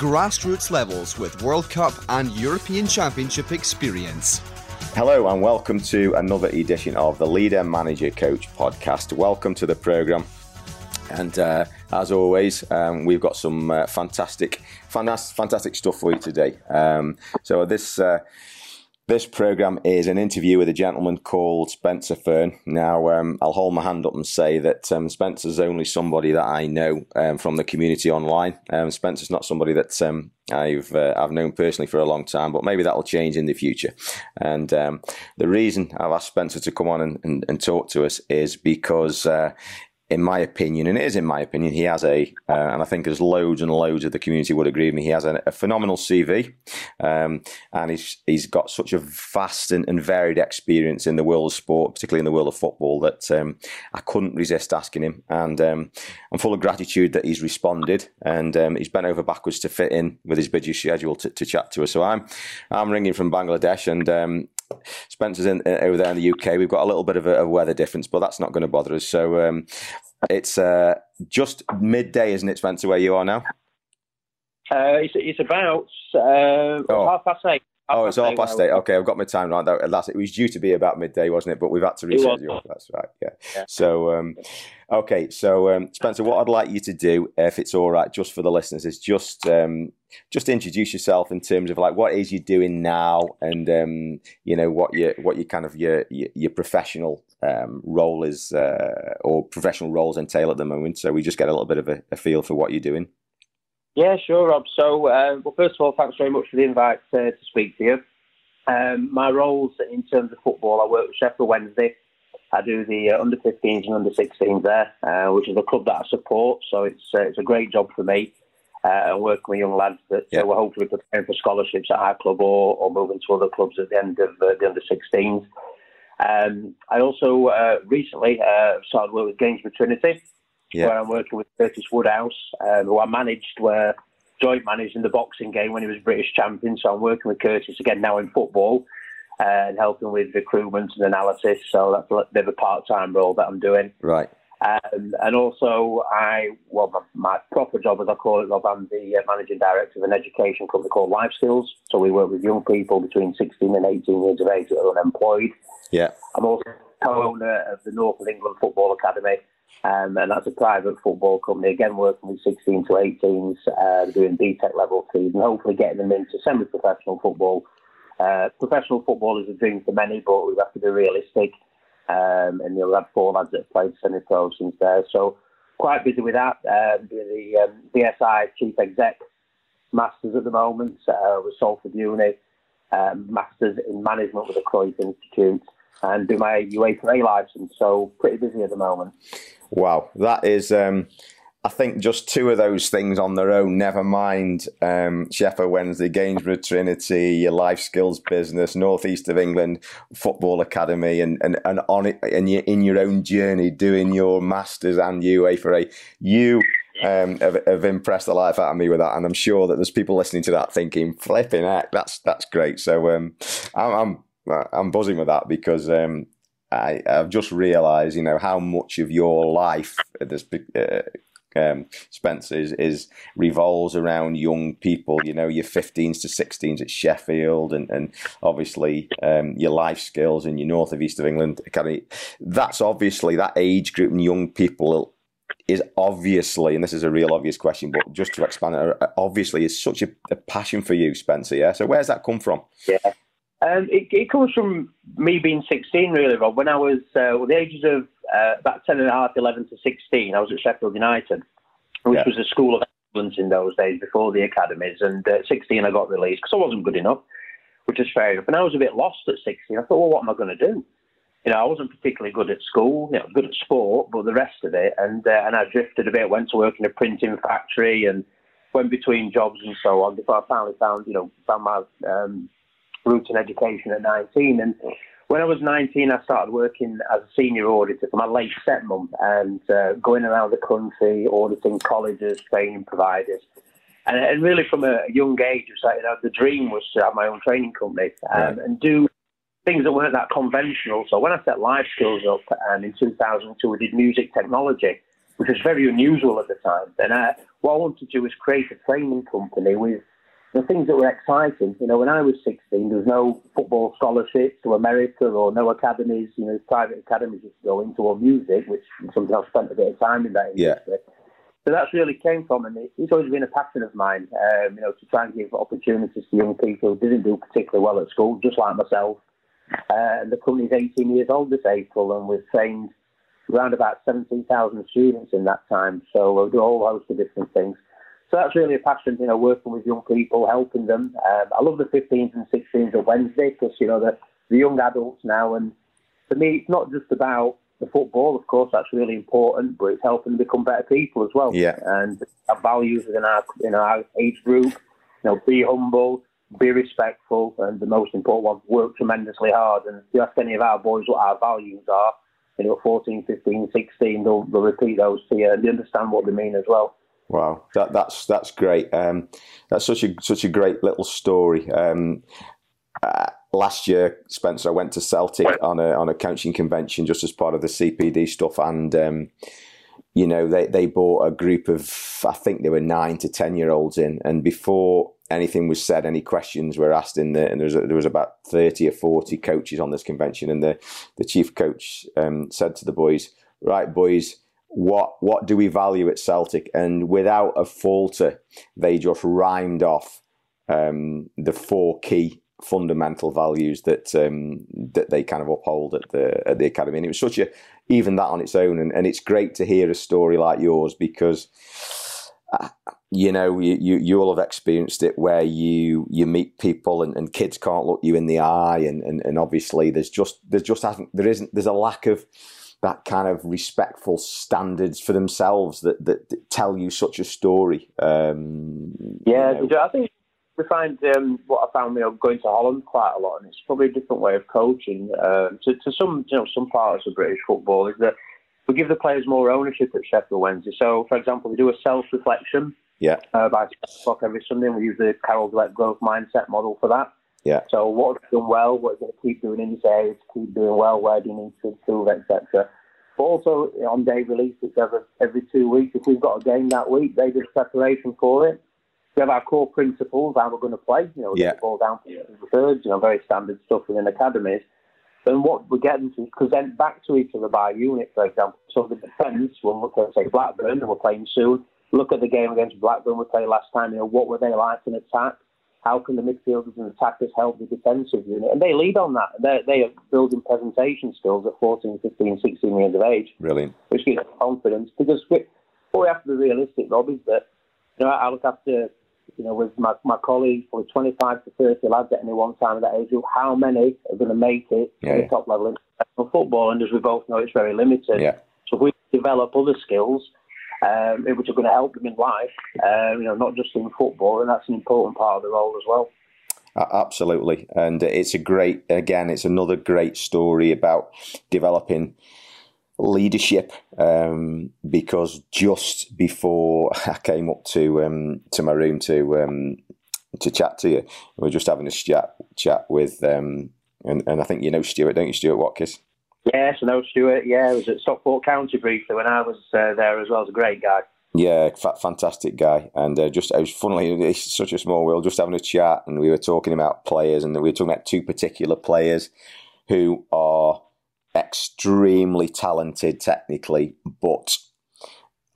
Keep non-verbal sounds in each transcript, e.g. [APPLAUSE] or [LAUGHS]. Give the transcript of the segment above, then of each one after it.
grassroots levels with World Cup and European Championship experience. Hello, and welcome to another edition of the Leader Manager Coach podcast. Welcome to the program. And uh, as always, um, we've got some uh, fantastic, fantastic, fantastic stuff for you today. Um, so this uh, this program is an interview with a gentleman called Spencer Fearn. Now, um, I'll hold my hand up and say that um, Spencer's only somebody that I know um, from the community online. Um, Spencer's not somebody that um, I've uh, I've known personally for a long time, but maybe that will change in the future. And um, the reason I've asked Spencer to come on and, and, and talk to us is because uh, in my opinion, and it is in my opinion, he has a, uh, and I think there's loads and loads of the community would agree with me. He has a, a phenomenal CV, um, and he's he's got such a vast and, and, varied experience in the world of sport, particularly in the world of football, that um, I couldn't resist asking him. And um, I'm full of gratitude that he's responded, and um, he's bent over backwards to fit in with his busy schedule to, to chat to us. So I'm I'm ringing from Bangladesh, and um, Spencer's in, uh, over there in the UK. We've got a little bit of a, a weather difference, but that's not going to bother us. So um, it's uh, just midday, isn't it, Spencer, where you are now? Uh, it's, it's about uh, oh. half past eight. Oh, it's half past eight. Okay, I've got my time right. That, last, it was due to be about midday, wasn't it? But we've had to reschedule. That's right. Yeah. yeah. So, um, okay. So, um, Spencer, what I'd like you to do, if it's all right, just for the listeners, is just um, just introduce yourself in terms of like what is you doing now, and um, you know what your what you kind of your your, your professional um, role is uh, or professional roles entail at the moment. So we just get a little bit of a, a feel for what you're doing. Yeah, sure, Rob. So, uh, well, first of all, thanks very much for the invite uh, to speak to you. Um, my roles in terms of football, I work with Sheffield Wednesday. I do the uh, under 15s and under 16s there, uh, which is a club that I support. So it's uh, it's a great job for me. Uh, working with young lads that yeah. we're hopefully preparing for scholarships at our club or, or moving to other clubs at the end of the under 16s. Um, I also uh, recently uh, started work with Gainsborough Trinity, yeah. where I'm working with Curtis Woodhouse, um, who I managed, where joint managed in the boxing game when he was British champion. So I'm working with Curtis again now in football uh, and helping with recruitment and analysis. So that's a bit of a part-time role that I'm doing. Right. Um, and also, I well, my, my, proper job, as I call it, Rob, I'm the uh, managing director of an education company called Life Skills. So we work with young people between 16 and 18 years of age that are unemployed. Yeah. I'm also co-owner of the North of England Football Academy, um, and that's a private football company. Again, working with 16 to 18s, uh, doing BTEC level threes, and hopefully getting them into semi-professional football. Uh, professional football is a dream for many, but we have to be realistic. Um, and you'll have four lads that have played semi-pro since there. So quite busy with that. Um, the um, BSI Chief Exec Masters at the moment uh, with Salford Uni, um, Masters in Management with the Cruyff Institute and do my UEFA A license. So pretty busy at the moment. Wow, that is. Um, I think just two of those things on their own. Never mind um, Sheffield Wednesday, Gainsborough Trinity, your life skills business, northeast of England football academy, and and and on it, and you in your own journey doing your masters and UEFA A. You um, have, have, impressed the life out of me with that, and I'm sure that there's people listening to that thinking, "Flipping heck, that's that's great." So um, I'm, I'm I'm buzzing with that because um, I, have just realised, you know, how much of your life this uh, um, Spencer is, is, revolves around young people. You know, your 15s to 16s at Sheffield, and and obviously um, your life skills in your north of east of England academy. That's obviously that age group and young people is obviously, and this is a real obvious question, but just to expand it, obviously is such a, a passion for you, Spencer. Yeah. So where's that come from? Yeah. Um, it, it, comes from me being 16, really, Rob. When I was uh, well, the ages of uh, about 10 and a half, 11 to 16, I was at Sheffield United, which yeah. was a school of excellence in those days before the academies. And at 16, I got released because I wasn't good enough, which is fair enough. And I was a bit lost at 16. I thought, well, what am I going to do? You know, I wasn't particularly good at school, you know, good at sport, but the rest of it. And, uh, and I drifted a bit, went to work in a printing factory and went between jobs and so on before I finally found, you know, found my um, roots in education at 19. And when I was 19, I started working as a senior auditor for my late set stepmom and uh, going around the country auditing colleges, training providers. And, and really, from a young age, it was like, you know, the dream was to have my own training company um, right. and do things that weren't that conventional. So when I set life skills up um, in 2002, we did music technology, which was very unusual at the time. And uh, what I wanted to do was create a training company with the things that were exciting. You know, when I was 16, there was no football scholarships to America or no academies, you know, private academies to go into or music, which something I've spent a bit of time in that industry. Yeah. So that's really came from, and it's always been a passion of mine, um, you know, to try and give opportunities to young people who didn't do particularly well at school, just like myself. Uh, the company's 18 years old this April, and we've trained around about 17,000 students in that time. So we'll do a whole host of different things. So that's really a passion, you know, working with young people, helping them. Um, I love the 15s and 16s on Wednesday because, you know, the, the young adults now. And for me, it's not just about the football, of course, that's really important, but it's helping them become better people as well. Yeah. And our values within our, in our age group, you know, be humble, be respectful, and the most important one, work tremendously hard. And if you ask any of our boys what our values are, you know, 14, 15, 16, they'll, they'll repeat those to you and they understand what they mean as well. Wow, that, that's that's great. Um, that's such a such a great little story. Um, uh, last year, Spencer, I went to Celtic on a on a coaching convention just as part of the CPD stuff, and um, you know they they brought a group of I think there were nine to ten year olds in, and before anything was said, any questions were asked in there, and there was there was about thirty or forty coaches on this convention, and the the chief coach um, said to the boys, "Right, boys." What what do we value at Celtic? And without a falter, they just rhymed off um, the four key fundamental values that um, that they kind of uphold at the at the academy. And it was such a even that on its own, and, and it's great to hear a story like yours because. Uh, you know, you, you you all have experienced it where you you meet people and, and kids can't look you in the eye, and, and, and obviously there's just there's just hasn't there isn't there's a lack of that kind of respectful standards for themselves that, that, that tell you such a story. Um, yeah, you know. I think we find um, what I found you know, going to Holland quite a lot, and it's probably a different way of coaching. Uh, to, to, some, you know, some parts of British football is that we give the players more ownership at Sheffield Wednesday. So, for example, we do a self-reflection. Yeah. Uh, by six o'clock every Sunday, and we use the Carol Dweck growth mindset model for that. Yeah. So what have you done well? What are you going to keep doing in this area to keep doing well? Where do you need to improve, etc. But also on day release, it's every, every two weeks. If we've got a game that week, they do preparation for it. We have our core principles, how we're going to play. You know, yeah. ball down for the thirds, you know, very standard stuff within academies. And what we're getting to is present back to each other by unit, for example. So the defence, look at, say, Blackburn, and we're playing soon. Look at the game against Blackburn we played last time. You know, what were they like in attack? How can the midfielders and attackers help the defensive unit? And they lead on that. They're, they are building presentation skills at 14, 15, 16 years of age. Brilliant. Which gives confidence. Because we, what we have to be realistic, Rob, is that you know, I look after, you know, with my, my colleagues, probably 25 to 30 lads at any one time of that age how many are going to make it yeah, at the top level in professional football? And as we both know, it's very limited. Yeah. So if we develop other skills, um, which are going to help them in life, um, you know, not just in football, and that's an important part of the role as well. Absolutely, and it's a great. Again, it's another great story about developing leadership. Um, because just before [LAUGHS] I came up to um, to my room to um, to chat to you, we were just having a chat chat with, um, and, and I think you know Stuart, don't you, Stuart Watkins? Yes, I know Stuart. Yeah, I was at Stockport County briefly when I was uh, there as well. He's a great guy. Yeah, fantastic guy, and uh, just it was funnily [LAUGHS] it's such a small world. Just having a chat, and we were talking about players, and we were talking about two particular players who are extremely talented technically, but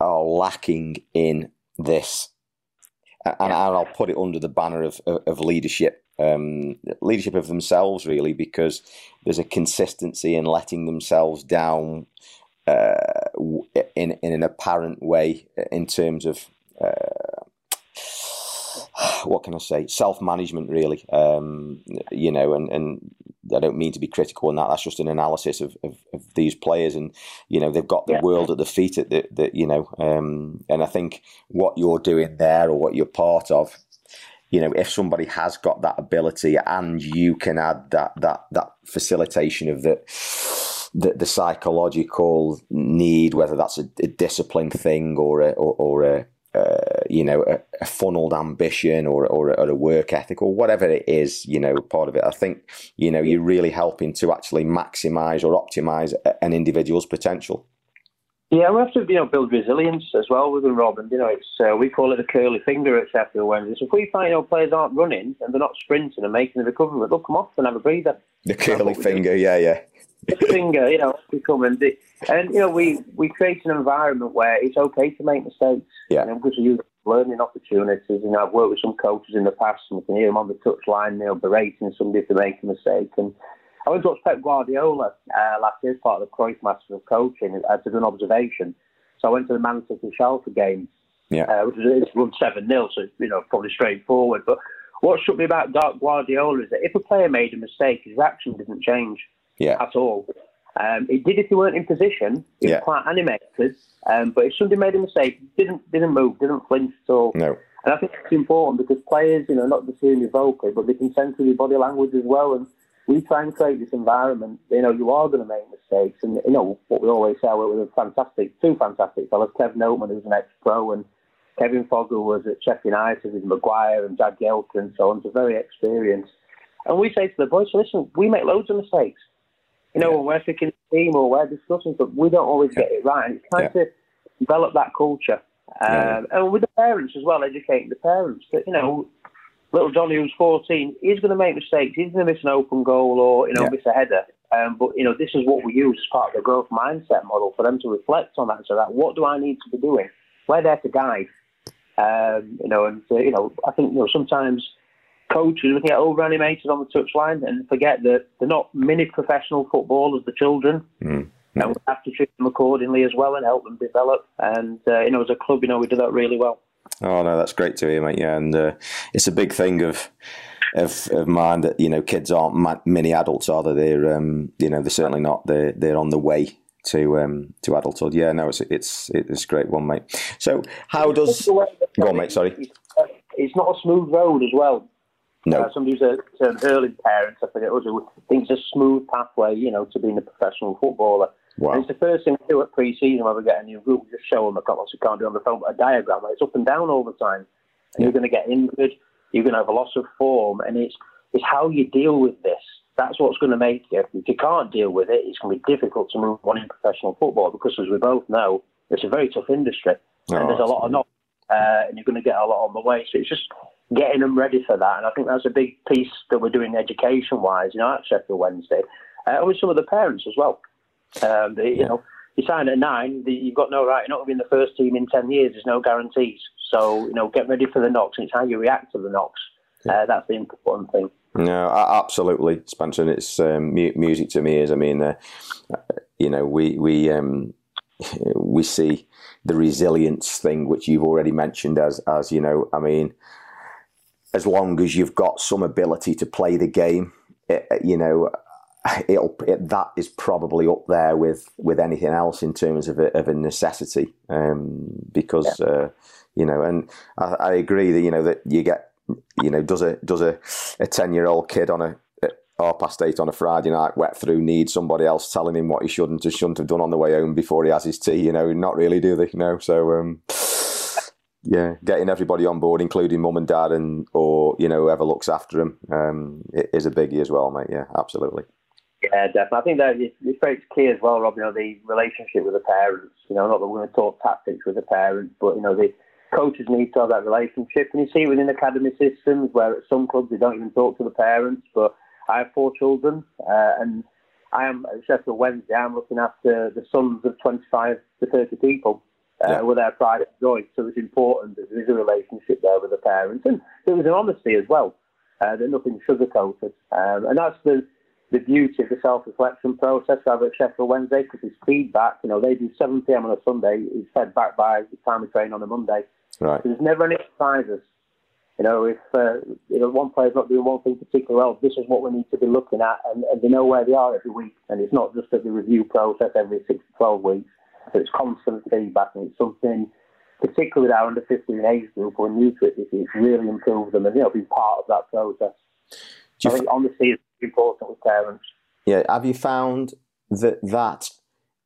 are lacking in this. And, and I'll put it under the banner of, of leadership um, leadership of themselves, really, because there's a consistency in letting themselves down uh, in in an apparent way in terms of uh, what can I say self management, really. Um, you know, and and I don't mean to be critical on that. That's just an analysis of, of, of these players, and you know they've got the yeah. world at the feet at the, the you know, um, and I think what you're doing there or what you're part of you know, if somebody has got that ability and you can add that that that facilitation of the the, the psychological need, whether that's a, a discipline thing or a, or, or a uh, you know, a, a, funneled ambition or, or, or, a work ethic or whatever it is, you know, part of it. I think, you know, you're really helping to actually maximize or optimize an individual's potential. Yeah, we have to, you know, build resilience as well with them, Rob. You know, it's uh, we call it the curly finger at Sheffield Wednesday. So if we find, you know, players aren't running and they're not sprinting and making the recovery, they'll come off and have a breather. The curly finger, yeah, yeah. the finger, you know, we come and, and, you know, we, we create an environment where it's okay to make mistakes. Yeah. You know, because we use learning opportunities. You know, I've worked with some coaches in the past and you can hear them on the touchline, you know, berating somebody for making a mistake. And, I went to watch Pep Guardiola uh, last year as part of the Cruyff Masters of Coaching. Did an observation. So I went to the Man City Schalke game, yeah. uh, which was run 7 0, so you know, probably straightforward. But what struck me about Dark Guardiola is that if a player made a mistake, his action didn't change yeah. at all. Um, it did if he weren't in position. He yeah. was quite animated. Um, but if somebody made a mistake, didn't didn't move, didn't flinch at all. No. And I think it's important because players, you know, not just hearing your vocal, but they can sense your body language as well. And we try and create this environment. You know, you are going to make mistakes, and you know what we always say. We're with a fantastic, two fantastic fellas. Kev Noteman, who's an ex-pro, and Kevin Fogel was at Sheffield United with Maguire and Jack Gelker and so on. So very experienced. And we say to the boys, listen, we make loads of mistakes. You know, yeah. when we're picking a team or we're discussing but we don't always get it right. And it's trying yeah. to develop that culture. Um, yeah. And with the parents as well, educating the parents that, you know, little Johnny who's 14, he's going to make mistakes. He's going to miss an open goal or, you know, yeah. miss a header. Um, but, you know, this is what we use as part of the growth mindset model for them to reflect on that and say, that, what do I need to be doing? We're there to guide. Um, you know, and, uh, you know, I think, you know, sometimes coaches can get over animated on the touchline and forget that they're not mini professional footballers, the children. Mm. And we have to treat them accordingly as well and help them develop. And, uh, you know, as a club, you know, we do that really well. Oh no, that's great to hear, mate. Yeah, and uh, it's a big thing of, of of mine that you know kids aren't mini adults, are they? They're um, you know they're certainly not. They're they're on the way to um, to adulthood. Yeah, no, it's it's it's a great one, mate. So how does go on, mate? Sorry, it's not a smooth road as well. No, uh, somebody who's a, an early parent, I forget, who thinks it's a smooth pathway, you know, to being a professional footballer. Wow. It's the first thing we do at pre-season when we get a new group. We just show them, I can't, we can't do on the phone, but a diagram. It's up and down all the time. And yeah. you're going to get injured. You're going to have a loss of form. And it's, it's how you deal with this. That's what's going to make you. If you can't deal with it, it's going to be difficult to move on in professional football because, as we both know, it's a very tough industry. Oh, and there's a lot of knocks, uh, and you're going to get a lot on the way. So it's just getting them ready for that. And I think that's a big piece that we're doing education-wise, you know, at Sheffield Wednesday, uh, with some of the parents as well. Um, the, you know, you sign at nine, the, you've got no right. You're not going to be in the first team in ten years. There's no guarantees. So you know, get ready for the knocks. And it's how you react to the knocks. Uh, that's the important thing. No, absolutely, Spencer. And it's um, music to me. Is I mean, uh, you know, we we um, [LAUGHS] we see the resilience thing, which you've already mentioned as as you know. I mean, as long as you've got some ability to play the game, it, you know, [SIGHS] it'll it, that is probably up there with with anything else in terms of a, of a necessity um, because yeah. uh, you know and I, I, agree that you know that you get you know does a does a a ten year old kid on a half past eight on a Friday night wet through need somebody else telling him what he shouldn't or shouldn't have done on the way home before he has his tea you know not really do they you know so um, [SIGHS] yeah, getting everybody on board, including mum and dad, and or you know whoever looks after them, um, is a biggie as well, mate. Yeah, absolutely. Yeah, definitely. I think that it's very key as well, Rob. You know, the relationship with the parents. You know, not that we're going to talk tactics with the parents, but you know, the coaches need to have that relationship. And you see within academy systems where at some clubs they don't even talk to the parents. But I have four children, uh, and I am at Sheffield Wednesday. I'm looking after the sons of 25 to 30 people. Uh, yeah. with their private joy, so it's important that there is a relationship there with the parents, and there was an honesty as well, uh, that nothing sugarcoated, um, and that's the the beauty of the self-reflection process we have at Sheffield Wednesday because it's feedback. You know, they do 7 p.m. on a Sunday. It's fed back by the time we train on a Monday. Right. So there's never any surprises. You know, if uh, you know one player's not doing one thing particularly well, this is what we need to be looking at, and, and they know where they are every week. And it's not just a review process every six to twelve weeks. So it's constant feedback, and it's something, particularly with our under 15 age group or new to it, it's really improved them and you know be part of that process. I think honesty is important with parents. Yeah, have you found that that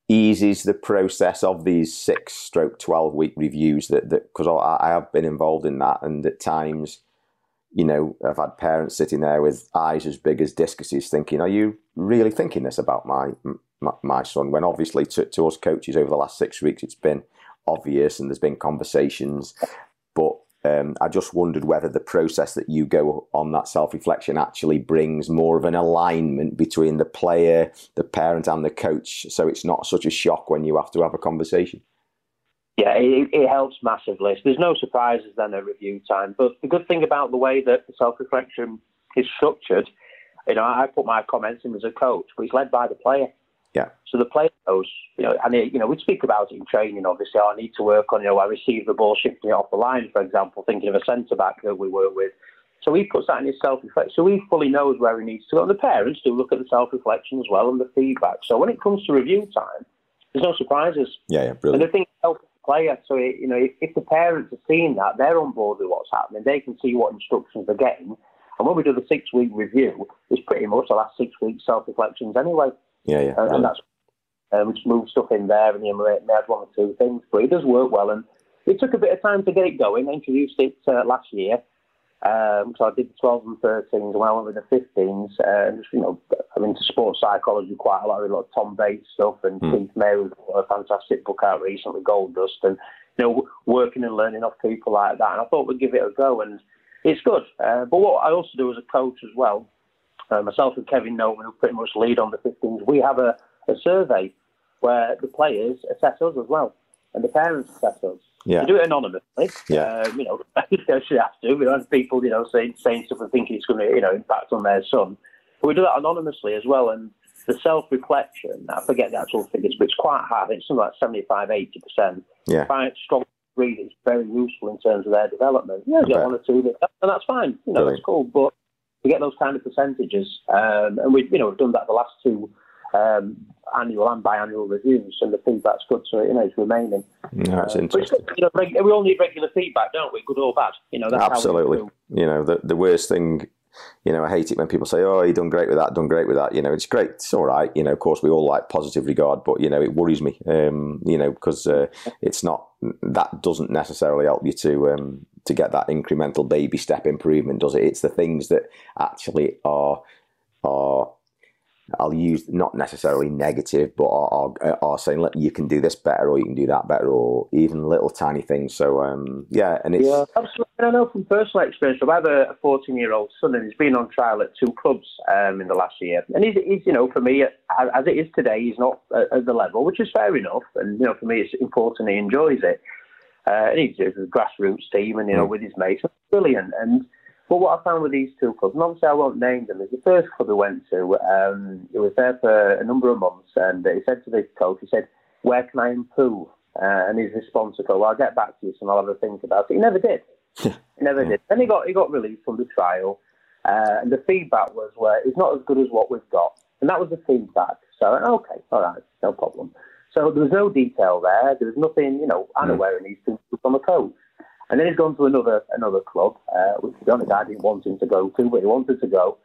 eases the process of these six stroke 12 week reviews that because I, I have been involved in that and at times you know i've had parents sitting there with eyes as big as discuses thinking are you really thinking this about my my, my son when obviously to, to us coaches over the last six weeks it's been obvious and there's been conversations but um, I just wondered whether the process that you go on that self reflection actually brings more of an alignment between the player, the parent, and the coach, so it's not such a shock when you have to have a conversation. Yeah, it, it helps massively. So there's no surprises then at review time. But the good thing about the way that the self reflection is structured, you know, I put my comments in as a coach, but it's led by the player. Yeah. So the player knows, you know, and it, you know, we speak about it in training. Obviously, I need to work on, you know, I receive the ball, shifting it off the line, for example, thinking of a centre back that we work with. So he puts that in his self reflection. So he fully knows where he needs to go. And the parents do look at the self reflection as well and the feedback. So when it comes to review time, there's no surprises. Yeah, yeah, brilliant. And the thing helps the player. So it, you know, if, if the parents are seeing that, they're on board with what's happening. They can see what instructions they're getting. And when we do the six week review, it's pretty much the last six weeks self reflections anyway. Yeah, yeah. And, and that's uh, we just moved stuff in there and you know, may add one or two things. But it does work well, and it took a bit of time to get it going. I introduced it uh, last year. Um, so I did the 12 and 13s, and I went with the 15s. Uh, just, you know, I'm into sports psychology quite a lot. with a lot of Tom Bates stuff, and mm. Keith May with a fantastic book out recently, Gold Dust, and you know, working and learning off people like that. And I thought we'd give it a go, and it's good. Uh, but what I also do as a coach as well, uh, myself and Kevin Nolan, who pretty much lead on the 15s, we have a, a survey where the players assess us as well, and the parents assess us. Yeah. We do it anonymously. Yeah. Um, you know, [LAUGHS] they should have to. We don't have people, you know, saying, saying stuff and thinking it's going to, you know, impact on their son. But we do that anonymously as well. And the self-reflection, I forget the actual figures, but it's quite high. It's something like 75, 80%. Yeah. Quite strong read it's very useful in terms of their development. Yeah, get one or two, and that's fine. You know, Brilliant. that's cool. But to get those kind of percentages, um, and we've, you know, we've done that the last two um, annual and biannual reviews, and the feedback's good, so you know it's remaining. Yeah, that's uh, interesting. You know, we all need regular feedback, don't we? Good or bad, you know. Absolutely. You know, the the worst thing. You know, I hate it when people say, "Oh, you done great with that, done great with that." You know, it's great, it's all right. You know, of course, we all like positive regard, but you know, it worries me. Um, you know, because uh, it's not that doesn't necessarily help you to um, to get that incremental baby step improvement, does it? It's the things that actually are are I'll use not necessarily negative, but are, are, are saying, look, you can do this better, or you can do that better, or even little tiny things. So um, yeah, and it's yeah, absolutely. I know from personal experience. I have a 14 year old son, and he's been on trial at two clubs um, in the last year. And he's, he's, you know, for me, as it is today, he's not at the level, which is fair enough. And you know, for me, it's important he enjoys it. Uh, and he's a grassroots team, and you know, mm. with his mates, brilliant. And but what I found with these two clubs, and obviously I won't name them, is the first club we went to, um, it was there for a number of months, and he said to the coach, he said, where can I improve? Uh, and his response was, well, I'll get back to you, and I'll have a think about it. He never did. [LAUGHS] he never did. Then he got he got released from the trial, uh, and the feedback was, well, it's not as good as what we've got. And that was the feedback. So, okay, all right, no problem. So there was no detail there. There was nothing, you know, unaware mm. in these two from the coach. And then he's gone to another another club, uh, which to be honest, I didn't want him to go to, but he wanted to go.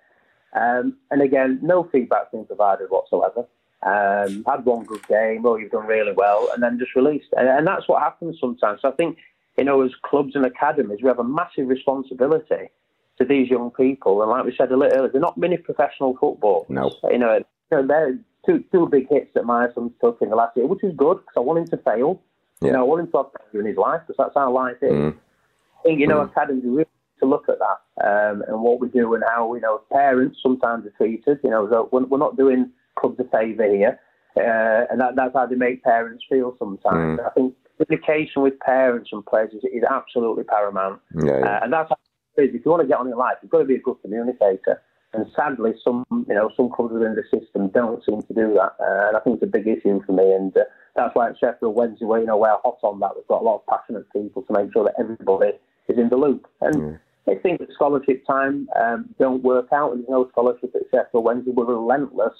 Um, and again, no feedback being provided whatsoever. Um, had one good game, oh, you've done really well, and then just released. And, and that's what happens sometimes. So I think, you know, as clubs and academies, we have a massive responsibility to these young people. And like we said a little earlier, they're not mini professional football. No. You know, you know they're two, two big hits that my son took in the last year, which is good because I want him to fail. Yeah. You know, I want him to have failure in his life because that's how life is. Mm. I think, you know, mm. academies really to look at that um, and what we do and how, you know, parents sometimes are treated. You know, so we're, we're not doing clubs a favour here. Uh, and that, that's how they make parents feel sometimes. Mm. I think communication with parents and players is, is absolutely paramount. Yeah, yeah. Uh, and that's how it is. If you want to get on in life, you've got to be a good communicator. And sadly, some you know some clubs within the system don't seem to do that, uh, and I think it's a big issue for me. And uh, that's why at Sheffield Wednesday, where you know we're hot on that, we've got a lot of passionate people to make sure that everybody is in the loop. And mm. I think that scholarship time um, don't work out, and there's no scholarship at Sheffield Wednesday. We're relentless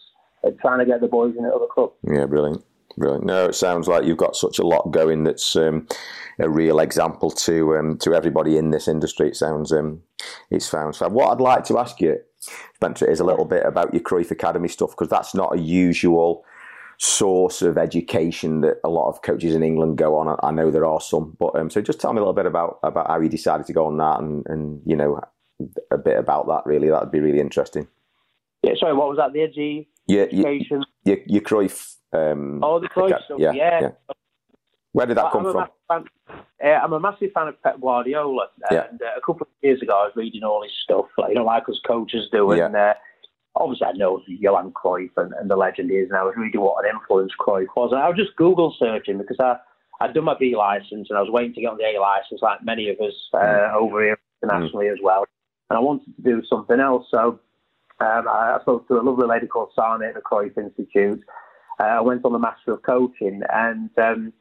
at trying to get the boys in at other clubs. Yeah, brilliant. Brilliant. No, it sounds like you've got such a lot going. That's um, a real example to um, to everybody in this industry. It sounds um, it sounds. What I'd like to ask you, Spencer, is a little bit about your Cruyff Academy stuff because that's not a usual source of education that a lot of coaches in England go on. I know there are some, but um, so just tell me a little bit about about how you decided to go on that, and and you know a bit about that. Really, that'd be really interesting. Yeah. Sorry, what was that? The edgy Yeah, education. your, your Cruyff. Um, oh, the Cruyff stuff. yeah, Yeah. yeah. Where did that I'm come from? fan, uh, I'm a massive fan of Pep Guardiola, Yeah. and uh, a couple of years ago I was reading all his stuff, like you know, like us coaches do, and uh, obviously I know Johan Cruyff and, and the legend is, and I was reading what an influence Cruyff was, and I was just Google searching because I I'd done my B license and I was waiting to get on the A license, like many of us uh, Mm. over here internationally as well, and I wanted to do something else, so um, I, I spoke to a lovely lady called Sana at the Cruyff Institute. Uh, I went on the Master of Coaching, and um,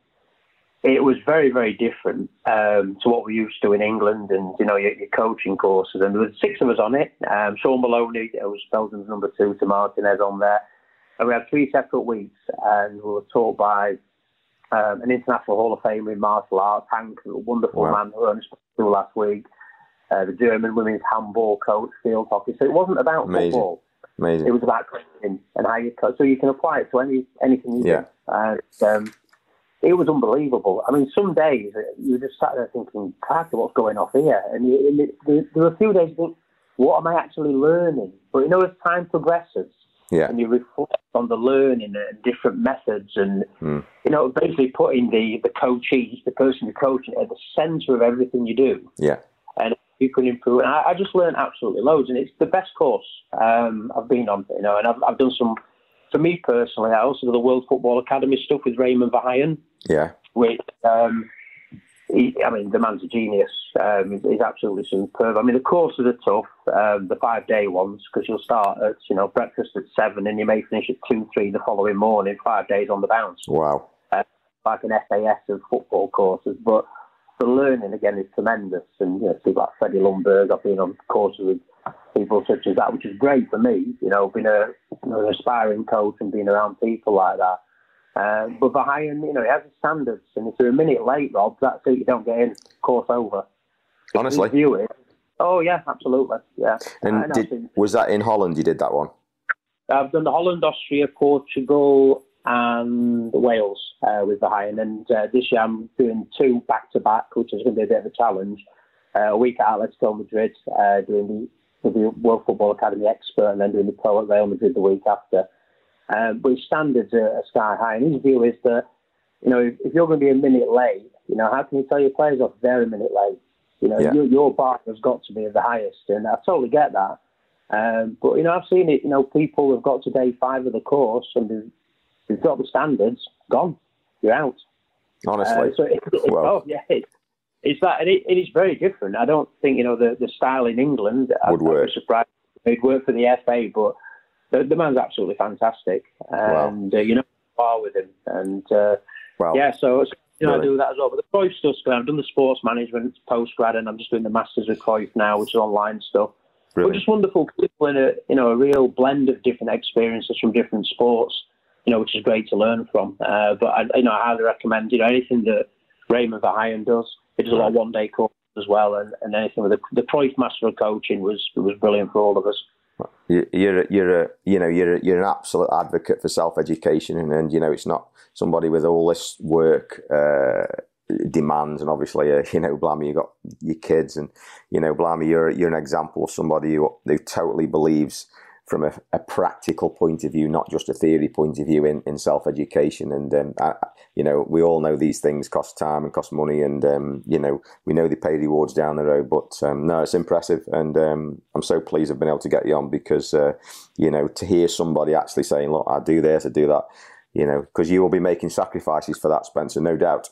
it was very, very different um, to what we used to in England and, you know, your, your coaching courses. And there were six of us on it. Um, Shaun Maloney, it was Belgium's number two to Martinez on there. And we had three separate weeks and we were taught by um, an international Hall of Famer in martial arts, Hank, a wonderful Wow. man who owned school last week, uh, the German women's handball coach, field hockey. So it wasn't about Amazing. football. Amazing. It was about coaching and how you coach. So you can apply it to any anything you Yeah. do. And um, it was unbelievable. I mean, some days uh, you just sat there thinking, "Crikey, what's going off here?" And, you, and it, there, there were a few days you think, "What am I actually learning?" But you know, as time progresses yeah. and you reflect on the learning and different methods, and Mm. you know, basically putting the the coachee, the person you're coaching, at the centre of everything you do Yeah. and you can improve. And I, I just learned absolutely loads, and it's the best course um, I've been on. You know, and I've, I've done some. For me personally, I also do the World Football Academy stuff with Raymond Verheijen, Yeah. which um, he, I mean, the man's a genius. Um, he's, he's absolutely superb. I mean, the courses are tough, um, the five day ones, because you'll start at you know breakfast at seven, and you may finish at two, three the following morning. Five days on the bounce Wow. like an SAS of football courses, but the learning again is tremendous. And you know, people like Freddie Ljungberg, I've been on courses with people such as that, which is great for me. You know, being a you know, an aspiring coach and being around people like that. Um, but Verheijen, you know, he has his standards, and if you're a minute late, Rob, that's it. You don't get in. Course over. Honestly. Review it. Oh yeah, absolutely. Yeah. And And did, I've was that in Holland? You did that one. I've done the Holland, Austria, Portugal, and Wales uh, with the. And uh, this year I'm doing two back to back, which is going to be a bit of a challenge. Uh, a week at Atletico Madrid, uh, doing the, the World Football Academy expert, and then doing the pro at Real Madrid the week after. Um, but his standards are, are sky high. And his view is that, you know, if, if you're going to be a minute late, you know, how can you tell your players off they're a minute late? You know, Yeah. your, your bar has got to be the highest, and I totally get that. Um, but you know, I've seen it. You know, people have got to day five of the course and they've, they've got the standards. Gone, you're out. Honestly. Uh, so it, it, Wow. oh yeah, it, it's that, and it, it is very different. I don't think you know the, the style in England Would I'd, work. Be surprised it'd work for the FA, but the, the man's absolutely fantastic, Wow. and uh, you know, far with him, and uh, well, yeah, so. you know, I Brilliant. do that as well. But the Cruyff stuff's. I've done the sports management post grad, and I'm just doing the Masters of Cruyff now, which is online stuff. Really? But brilliant. just wonderful people in a you know a real blend of different experiences from different sports, you know, which is great to learn from. Uh, but I, you know, I highly recommend you know anything that Raymond Verheijen does. He does a lot of one day courses as well, and, and anything with the, the Master of Coaching was was brilliant for all of us. You- You're you're a you know you're you're an absolute advocate for self education, and, and you know it's not somebody with all this work uh, demands, and obviously uh, you know blimey you got your kids, and you know blimey you're you're an example of somebody who, who totally believes from a, a practical point of view, not just a theory point of view in, in self education, and um, I, you know we all know these things cost time and cost money, and um, you know we know they pay rewards down the road, but um, no, it's impressive, and um, I'm so pleased I've been able to get you on because uh, you know to hear somebody actually saying, "Look, I do this, I do that," you know, because you will be making sacrifices for that, Spencer, no doubt.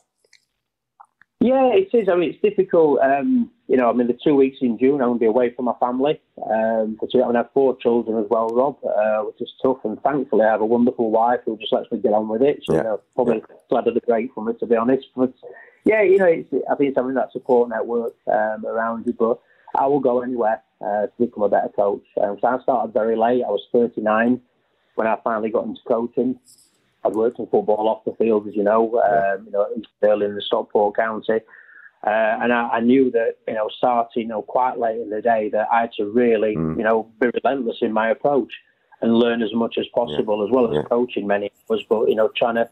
Yeah, it is. I mean, it's difficult. Um, you know, I mean, the two weeks in June, I'm going to be away from my family. Um, but I mean, I have four children as well, Rob, uh, which is tough. And thankfully, I have a wonderful wife who just lets me get on with it. So, Yeah. you know, probably glad of the break from it, to be honest. But yeah, you know, it's, I think it's having that support network um, around you. But I will go anywhere uh, to become a better coach. Um, so I started very late. I was 39 when I finally got into coaching. I'd worked in football off the field, as you know, um, you know, still in the Stockport County. Uh, and I, I, knew that, you know, starting, you know, quite late in the day that I had to really, mm. you know, be relentless in my approach and learn as much as possible, yeah. as well as yeah. coaching many hours, but, you know, trying to,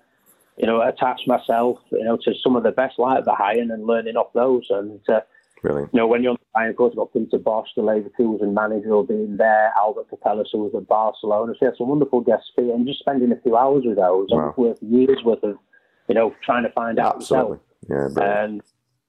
you know, attach myself, you know, to some of the best like the Bayern and learning off those. And, uh, Brilliant. You know, when you're on the Bayern course, you've got Peter Bosz, the Leverkusen manager, being there, Albert Capellas, who was at Barcelona. So had some wonderful guest speakers, and just spending a few hours with those, wow. worth years worth of, you know, trying to find out Absolutely. yourself. Yeah, and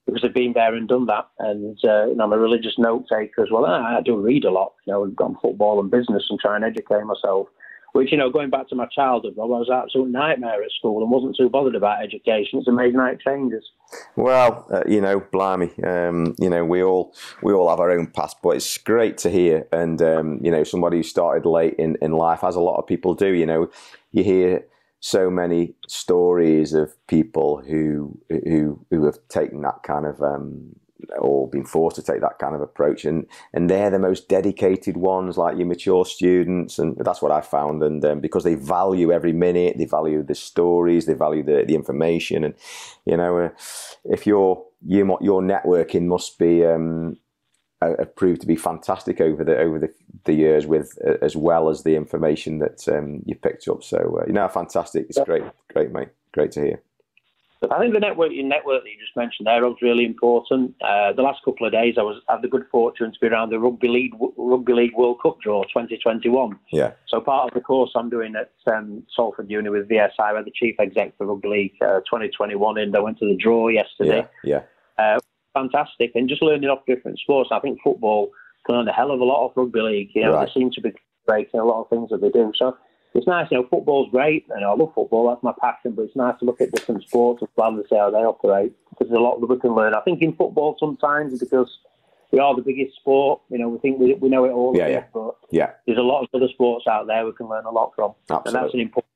because I've been there and done that, and uh, you know, I'm a religious note taker as well. I, I do read a lot, you know, I've got football and business and try and educate myself which, you know, going back to my childhood, I was an absolute nightmare at school and wasn't too bothered about education. It's amazing how it changes. Well, uh, you know, blimey, um, you know, we all we all have our own past, but it's great to hear. And um, you know, somebody who started late in, in life, as a lot of people do. You know, you hear so many stories of people who who who have taken that kind of um, or been forced to take that kind of approach. And and they're the most dedicated ones like your mature students. And that's what I found. And um, because they value every minute they value the stories they value the, the information. And you know uh, if your you, your networking must be um, uh, proved to be fantastic over the over the, the years with uh, as well as the information that um, you picked up. So uh, you know fantastic. It's great great mate. Great to hear I think the networking network that you just mentioned there was really important. Uh, the last couple of days, I was had the good fortune to be around the Rugby League Rugby League World Cup draw 2021. Yeah. So part of the course I'm doing at um, Salford Uni with VSI, where the chief exec for Rugby League uh, 2021, and I went to the draw yesterday. Yeah. yeah. Uh, fantastic, and just learning off different sports. I think football can learn a hell of a lot of rugby league. You know, right. they seem to be breaking a lot of things that they do. So it's nice, you know, football's great, and I love football, that's my passion, but it's nice to look at different sports and plan to see how they operate, because there's a lot that we can learn. I think in football sometimes, because we are the biggest sport, you know, we think we, we know it all, yeah, yeah. but yeah. there's a lot of other sports out there we can learn a lot from, absolutely. and that's an important,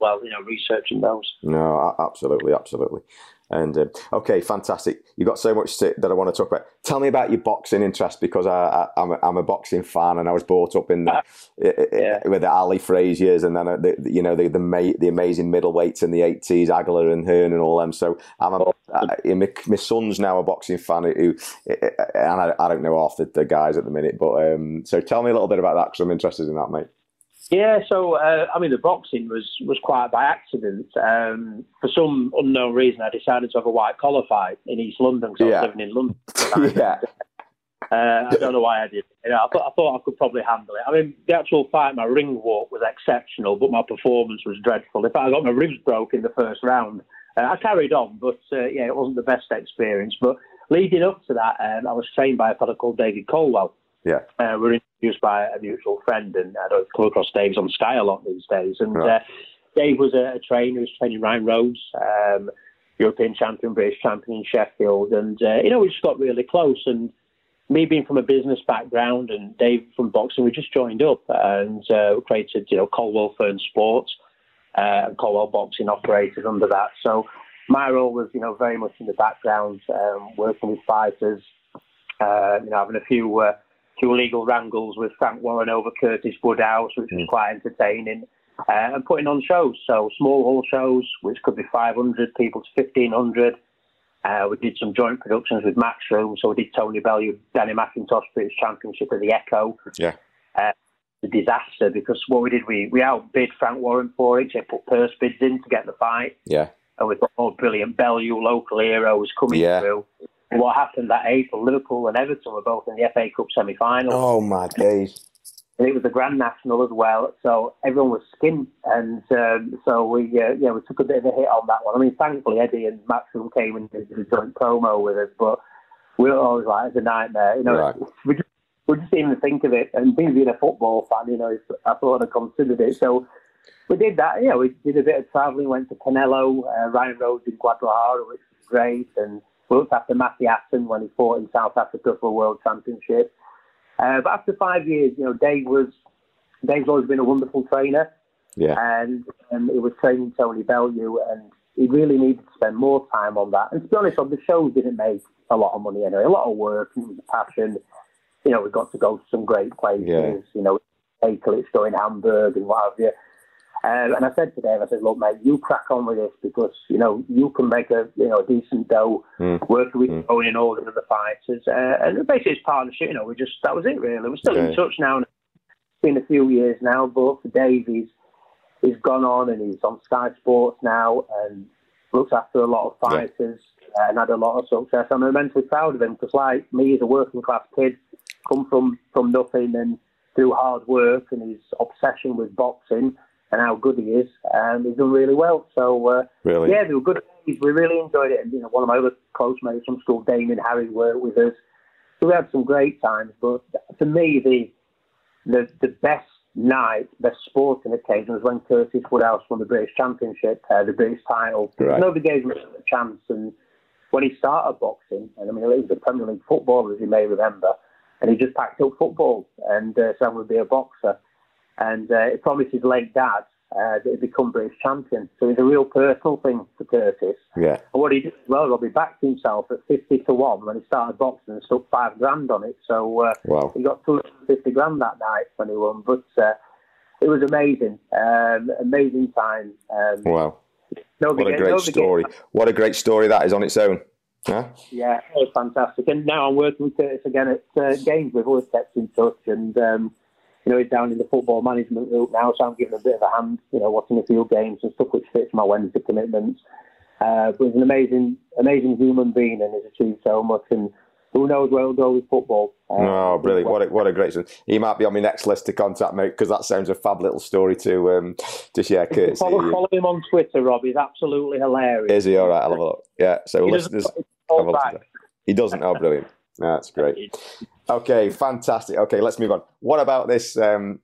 well, you know, researching those. No, absolutely, absolutely. And uh, okay, fantastic. You've got so much to, that I want to talk about. Tell me about your boxing interest because I, am a, I'm a boxing fan and I was brought up in the, yeah. with the Ali Fraziers and then uh, the, you know the the, the amazing middleweights in the 80s, Hagler and Hearn and all them. So I'm a, I, my, my son's now a boxing fan who, and I, I don't know half the, the guys at the minute, but um, so tell me a little bit about that because I'm interested in that, mate. Yeah, so uh, I mean, the boxing was was quite by accident. Um, for some unknown reason, I decided to have a white collar fight in East London because yeah. I was living in London. [LAUGHS] yeah. Uh, I don't know why I did. You know, I thought I thought I could probably handle it. I mean, the actual fight, my ring walk was exceptional, but my performance was dreadful. In fact, I got my ribs broke in the first round. Uh, I carried on, but uh, yeah, it wasn't the best experience. But leading up to that, um, I was trained by a fellow called David Coldwell. Yeah. Uh, we're introduced by a mutual friend, and I don't come across Dave's on Sky a lot these days. And right. uh, Dave was a, a trainer, he was training Ryan Rhodes, um, European champion, British champion in Sheffield. And, uh, you know, we just got really close. And me being from a business background and Dave from boxing, we just joined up and uh, created, you know, Coldwell Fearn Sports. Uh, Coldwell Boxing operated under that. So my role was, you know, very much in the background, um, working with fighters, uh, you know, having a few uh, few legal wrangles with Frank Warren over Curtis Woodhouse, which was mm. quite entertaining, uh, and putting on shows. So small hall shows, which could be 500 people to 1,500. Uh, we did some joint productions with Matchroom. So we did Tony Bellew, Danny McIntosh British Championship of the Echo. Yeah. Uh, a disaster because what we did, we, we outbid Frank Warren for it. They put purse bids in to get the fight. Yeah. And we got all brilliant Bellew, local heroes coming yeah. through what happened that April, Liverpool and Everton were both in the FA Cup semi-final. Oh my days! And it was the Grand National as well, so everyone was skint, and um, so we uh, yeah we took a bit of a hit on that one. I mean, thankfully Eddie and Matchroom came and did a joint promo with us, but we were always like it's a nightmare, you know. Right. We just we just didn't even think of it, and being a football fan, you know, I thought I considered it. So we did that. Yeah, we did a bit of travelling, went to Canelo, uh, Ryan Rhodes in Guadalajara, which was great, and looked after Matty Aston when he fought in South Africa for a World Championship. Uh, but after five years, you know, Dave was Dave's always been a wonderful trainer. Yeah. And um, he was training Tony Bellew, and he really needed to spend more time on that. And to be honest, on the shows didn't make a lot of money anyway. A lot of work and passion. you know, we got to go to some great places. Yeah. You know, Akelitz in Hamburg and what have you. Um, and I said to Dave, I said, look, mate, you crack on with this because, you know, you can make a, you know, a decent dough Mm. working with Mm. Tony and all the other fighters. Uh, and basically it's partnership, you know, we just, that was it really. We're still Okay. in touch now. It's been a few years now, but for Dave, he's, he's gone on and he's on Sky Sports now and looks after a lot of fighters uh, and had a lot of success. I'm immensely proud of him because, like me, as a working class kid, come from, from nothing and through hard work and his obsession with boxing and how good he is, um, he's done really well. So, uh, Really? yeah, they were good. days. We really enjoyed it. And, you know, one of my other close mates from school, Damien Harry, worked with us. So we had some great times. But for me, the the, the best night, best sporting occasion was when Curtis Woodhouse won the British Championship, uh, the British title. Right. Nobody gave him a chance. And when he started boxing, and I mean, he was a Premier League footballer, as you may remember, and he just packed up football and uh, said he would be a boxer. And uh, he promised his late dad uh, that he'd become British champion. So it's a real personal thing for Curtis. Yeah. And what he did as well, Robbie backed himself at 50 to 1 when he started boxing and stuck five grand on it. So uh, Wow. he got 250 grand that night when he won. But uh, it was amazing. Um, amazing time. Um, Wow. What a great story. What a great story that is on its own. Huh? Yeah, it was fantastic. And now I'm working with Curtis again at uh, games. We've always kept in touch, and um, you know he's down in the football management route now, so I'm giving him a bit of a hand. You know, watching a few games and stuff which fits my Wednesday commitments. Uh, but he's an amazing, amazing human being, and he's achieved so much. And who knows where he'll go with football? Uh, Oh, brilliant! What a, what a great story. He might be on my next list to contact, mate, because that sounds a fab little story to um, to share. Curtis, Follow, follow him on Twitter, Rob. He's absolutely hilarious. is he all right? I'll have a look. Yeah. So He doesn't listeners, have a look back. at that. he doesn't. Oh, brilliant! That's great. [LAUGHS] Okay, fantastic. Okay, let's move on. What about this? Um,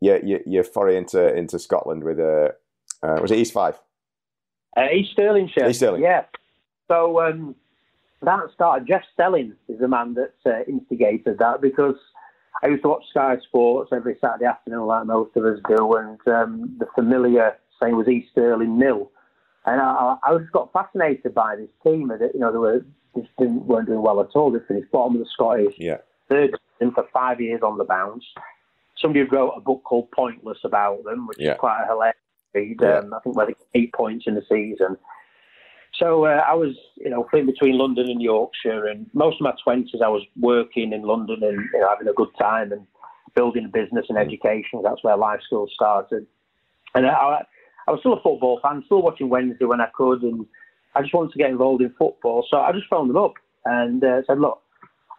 your your, your foray into into Scotland with uh, uh was it East Fife? Uh, East Stirlingshire. East Stirling. Yeah. So um, that started. Jeff Stelling is the man that uh, instigated that because I used to watch Sky Sports every Saturday afternoon, like most of us do, and um, the familiar saying was East Stirling nil. And I, I just got fascinated by this team. You know, they were just didn't, weren't doing well at all. They finished bottom of the Scottish Yeah. third in for five years on the bounce. Somebody wrote a book called Pointless about them, which Yeah. is quite a hilarious read. Yeah. Um, I think where they eight points in the season. So uh, I was, you know, flitting between London and Yorkshire, and most of my twenties I was working in London and you know, having a good time and building a business and education. That's where life school started. And I, I was still a football fan, still watching Wednesday when I could, and I just wanted to get involved in football. So I just phoned them up and uh, said, look,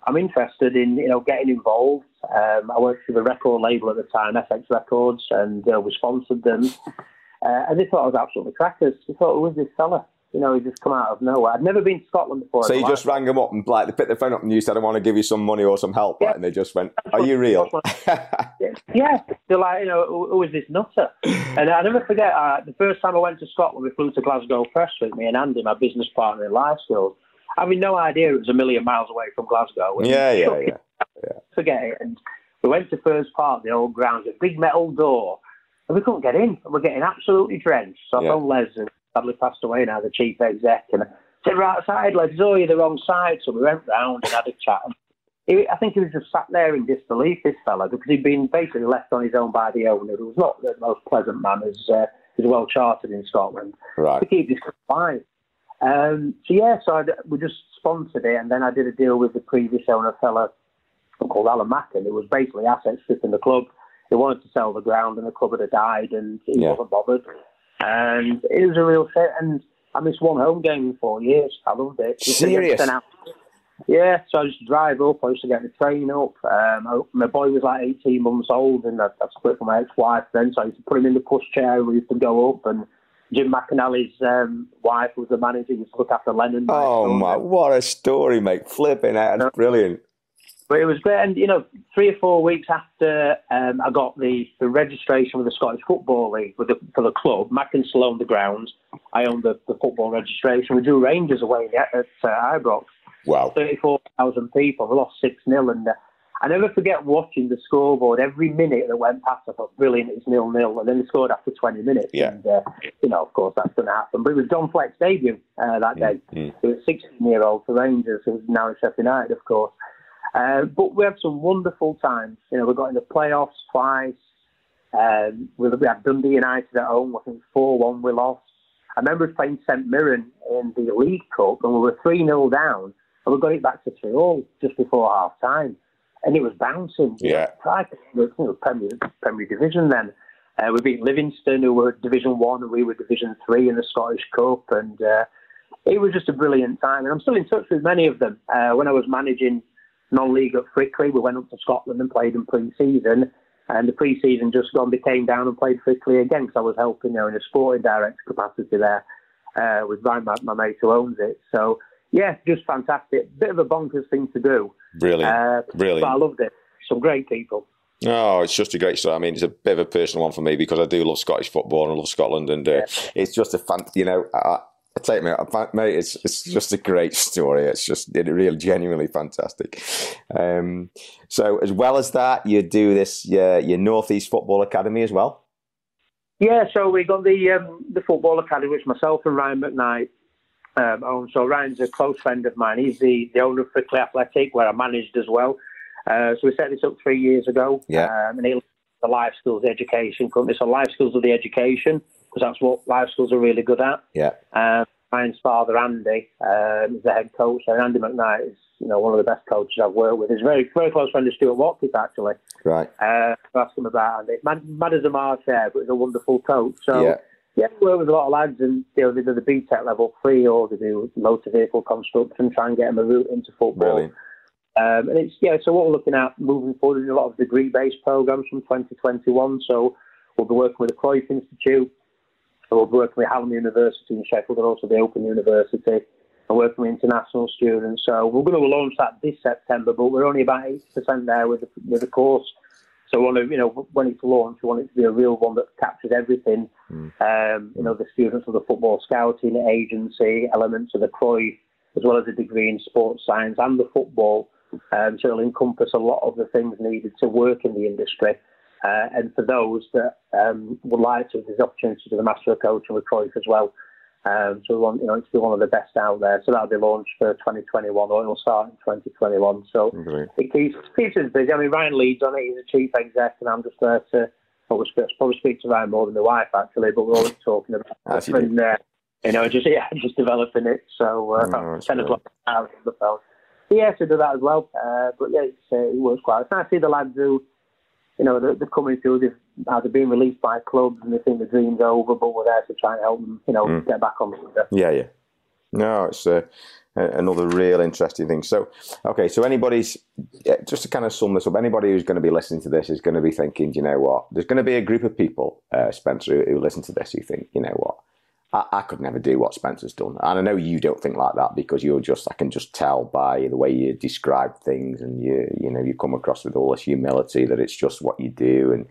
I'm interested in you know getting involved. Um, I worked for the record label at the time, FX Records, and uh, we sponsored them. [LAUGHS] Uh, and they thought I was absolutely crackers. They thought, who was this fella? You know, he just come out of nowhere. I'd never been to Scotland before. So you just rang them up and like they picked the phone up and you said, "I want to give you some money or some help," Yeah. right? and they just went, "Are you real?" [LAUGHS] Yeah, they're like, you know, who, who is this nutter? And I never forget, uh, the first time I went to Scotland, we flew to Glasgow first with me and Andy, my business partner in Life Skills, having no idea it was a million miles away from Glasgow. And yeah, yeah, yeah. [LAUGHS] Forget it. And we went to Firs Park, the old grounds, a big metal door, and we couldn't get in. And we're getting absolutely drenched. So Yeah. I phoned Les, sadly passed away now, the chief exec, and I said, right outside, Les, oh, you're the wrong side. So we went round and had a chat. He, I think he was just sat there in disbelief, this fella, because he'd been basically left on his own by the owner, who was not the most pleasant man, as uh, is well chartered in Scotland, right. to keep this alive. Um, so yeah, so I, we just sponsored it, and then I did a deal with the previous owner, a fella called Alan Mackin, who was basically asset stripping the club. He wanted to sell the ground, and the club had died, and he Yeah. wasn't bothered. And it was a real shit. And I missed one home game in four years. I loved it. Just Serious? Yeah, so I used to drive up. I used to get the train up. Um, I, my boy was like 18 months old, and I, I split from my ex-wife then, so I used to put him in the pushchair. We used to go up, and Jim McAnally's um, wife was the manager. He used to look after Lennon. Oh my! What a story, mate! Flipping out, brilliant. But it was great, and you know, three or four weeks after um, I got the, the registration with the Scottish Football League with the, for the club, Mackin still owned the grounds. I owned the, the football registration. We drew Rangers away at, at uh, Ibrox, Wow. thirty-four thousand people. We lost six 0 and uh, I never forget watching the scoreboard. Every minute that went past, I thought, brilliant, it's nil nil, and then they scored after twenty minutes. Yeah. And uh, you know, of course, that's going to happen. But it was John Fleck Stadium uh, that day. Mm. It was 16 year old for Rangers, who's now in Sheffield United, of course. Uh, but we had some wonderful times. You know, we got in the playoffs twice. Um, we, we had Dundee United at home. I think 4 1 we lost. I remember playing St Mirren in the League Cup and we were 3 0 down and we got it back to 3 all just before half time. And it was bouncing. Yeah. You know, Premier, Premier Division then. Uh, we beat Livingston, who were Division One, and we were Division Three in the Scottish Cup, and uh, it was just a brilliant time. And I'm still in touch with many of them. Uh, when I was managing non-league at Frickley, we went up to Scotland and played in pre-season. And the pre-season just gone, they came down and played Frickley again because I was helping there in a sporting director capacity there uh, with Ryan, my, my mate who owns it. So yeah, just fantastic. Bit of a bonkers thing to do. Brilliant, uh, brilliant. But I loved it. Some great people. Oh, it's just a great story. I mean, it's a bit of a personal one for me because I do love Scottish football and I love Scotland, and uh, yeah. it's just a fun. You know, I take me, out. mate. It's it's just a great story. It's just it really genuinely fantastic. Um, so, as well as that, you do this your, your Northeast Football Academy as well. Yeah, so we got the um, the football academy, which myself and Ryan McKnight um, own. So Ryan's a close friend of mine. He's the, the owner of Frickley Athletic, where I managed as well. Uh, so we set this up three years ago. Yeah. Um, and it's the Life Skills Education company. So Life Skills of the Education, because that's what Life Skills are really good at. Yeah. Um, Ryan's father, Andy, um, is the head coach. And Andy McKnight is, you know, one of the best coaches I've worked with. He's a very, very close friend of Stuart Watkins, actually. Right. Uh, ask him about Andy. Mad, mad as a march there, but he's a wonderful coach. So, yeah yeah, we work with a lot of lads, and you know, they do the BTEC level three, or they do motor vehicle construction, try and get them a route into football. Um, and it's yeah, so what we're looking at moving forward is a lot of degree-based programs from 2021. So we'll be working with the Cruyff Institute, so we'll be working with Hallam University in Sheffield, and also the Open University, and working with international students. So we're going to launch that this September, but we're only about 80% there with the, with the course. So we want to, you know, when it's launched, we want it to be a real one that captures everything. Mm. Um, you know, the students of the football scouting agency, elements of the Cruyff, as well as a degree in sports science and the football. Um, so it'll encompass a lot of the things needed to work in the industry. Uh, and for those that um, would like to, there's opportunity to the Master of Coaching with Cruyff as well. Um, so we want you know it to be one of the best out there. So that'll be launched for 2021, or it'll start in 2021. So it keeps keeps us busy. I mean, Ryan leads on it. He's a chief exec, and I'm just there to probably speak, probably speak to Ryan more than the wife actually. But we're always talking about it, and uh, you know just yeah [LAUGHS] just developing it. So uh, oh, 10 o'clock out of the phone. Yeah, to do that as well. Uh, but yeah, uh, it works quite. It's nice to see the lads who you know, they're, they're coming through. They've either been released by clubs and they think the dream's over, but we're there to try and help them, you know, mm. get back on the Yeah, yeah. No, it's uh, another real interesting thing. So, okay, so anybody's just to kind of sum this up, anybody who's going to be listening to this is going to be thinking, you know what? There's going to be a group of people, uh, Spencer, who, who listen to this who think, you know what? I, I, could never do what Spencer's done. And I know you don't think like that because you're just, I can just tell by the way you describe things and you, you know, you come across with all this humility that it's just what you do and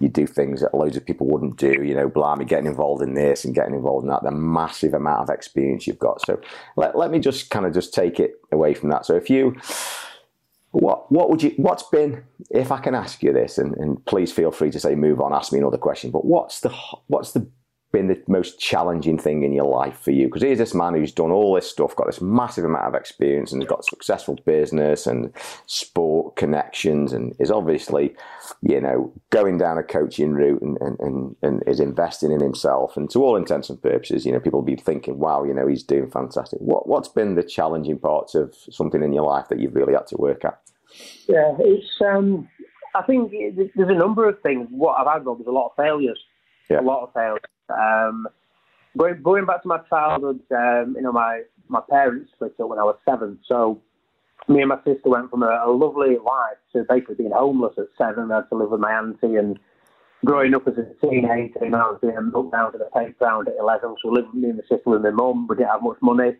you do things that loads of people wouldn't do, you know, blimey, getting involved in this and getting involved in that, the massive amount of experience you've got. So let, let me just kind of just take it away from that. So if you, what what would you what's been if I can ask you this and, and please feel free to say move on ask me another question but what's the what's the been the most challenging thing in your life for you? Because here's this man who's done all this stuff, got this massive amount of experience, and has got successful business and sport connections, and is obviously, you know, going down a coaching route and, and, and, and is investing in himself. And to all intents and purposes, you know, people will be thinking, wow, you know, he's doing fantastic. What, what's been the challenging parts of something in your life that you've really had to work at? Yeah, it's, um, I think there's a number of things. What I've had, was a lot of failures. Yeah. A lot of failures. Um, going, going back to my childhood, um, you know, my, my parents split up when I was seven. So me and my sister went from a, a lovely life to basically being homeless at seven. I had to live with my auntie and growing up as a teenager, and I was being moved down to the playground at 11. So living me and my sister with my mum. We didn't have much money,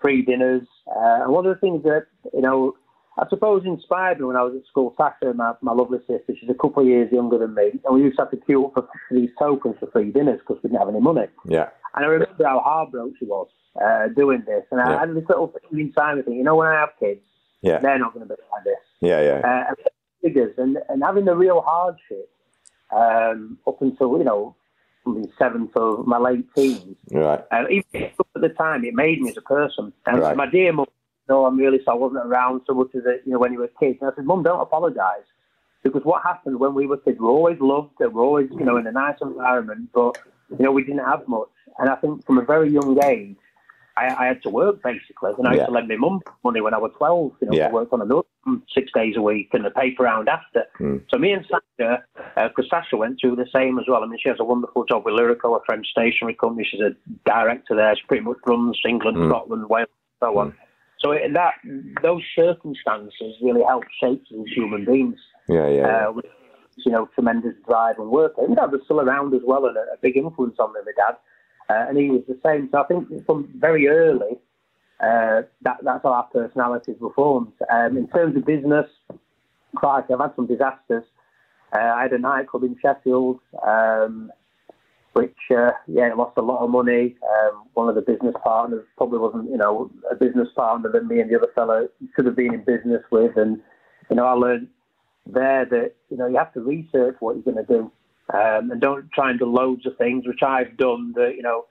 free dinners. Uh, and one of the things that, you know, I suppose inspired me when I was at school. Tasha, my, my lovely sister, she's a couple of years younger than me, and we used to have to queue up for, these tokens for free dinners because we didn't have any money. Yeah. And I remember how heartbroken she was uh, doing this, and yeah. I had this little thing inside me thinking, you know, when I have kids, yeah. they're not going to be like this. Yeah, yeah. Uh, figures and, and having the real hardship um, up until you know seven to my late teens. Right. Uh, even at the time, it made me as a person. And right. my dear mum no, I'm really sorry I wasn't around so much as it, you know when you were kids. And I said, Mum, don't apologise because what happened when we were kids, we were always loved, we were always you know in a nice environment, but you know we didn't have much. And I think from a very young age, I, I had to work basically, and I yeah. had to lend my mum money when I was twelve. You know, yeah. I worked on another six days a week and the paper round after. Mm. So me and Sasha, because uh, Sasha went through the same as well. I mean, she has a wonderful job with Lyreco, a French stationery company. She's a director there. She pretty much runs England, mm. Scotland, Wales, so on. Mm. So it, that those circumstances really help shape us as human beings. Yeah, yeah. Uh, with, you know, tremendous drive and work. And dad was still around as well, and a, a big influence on me, my dad. Uh, and he was the same. So I think from very early, uh, that, that's how our personalities were formed. Um, in terms of business, quite, I've had some disasters. Uh, I had a nightclub in Sheffield, um, which uh, yeah lost a lot of money. Um, one of the business partners probably wasn't you know a business partner that me and the other fellow should have been in business with, and you know I learned there that you know you have to research what you're going to do, um, and don't try and do loads of things, which I've done. That you know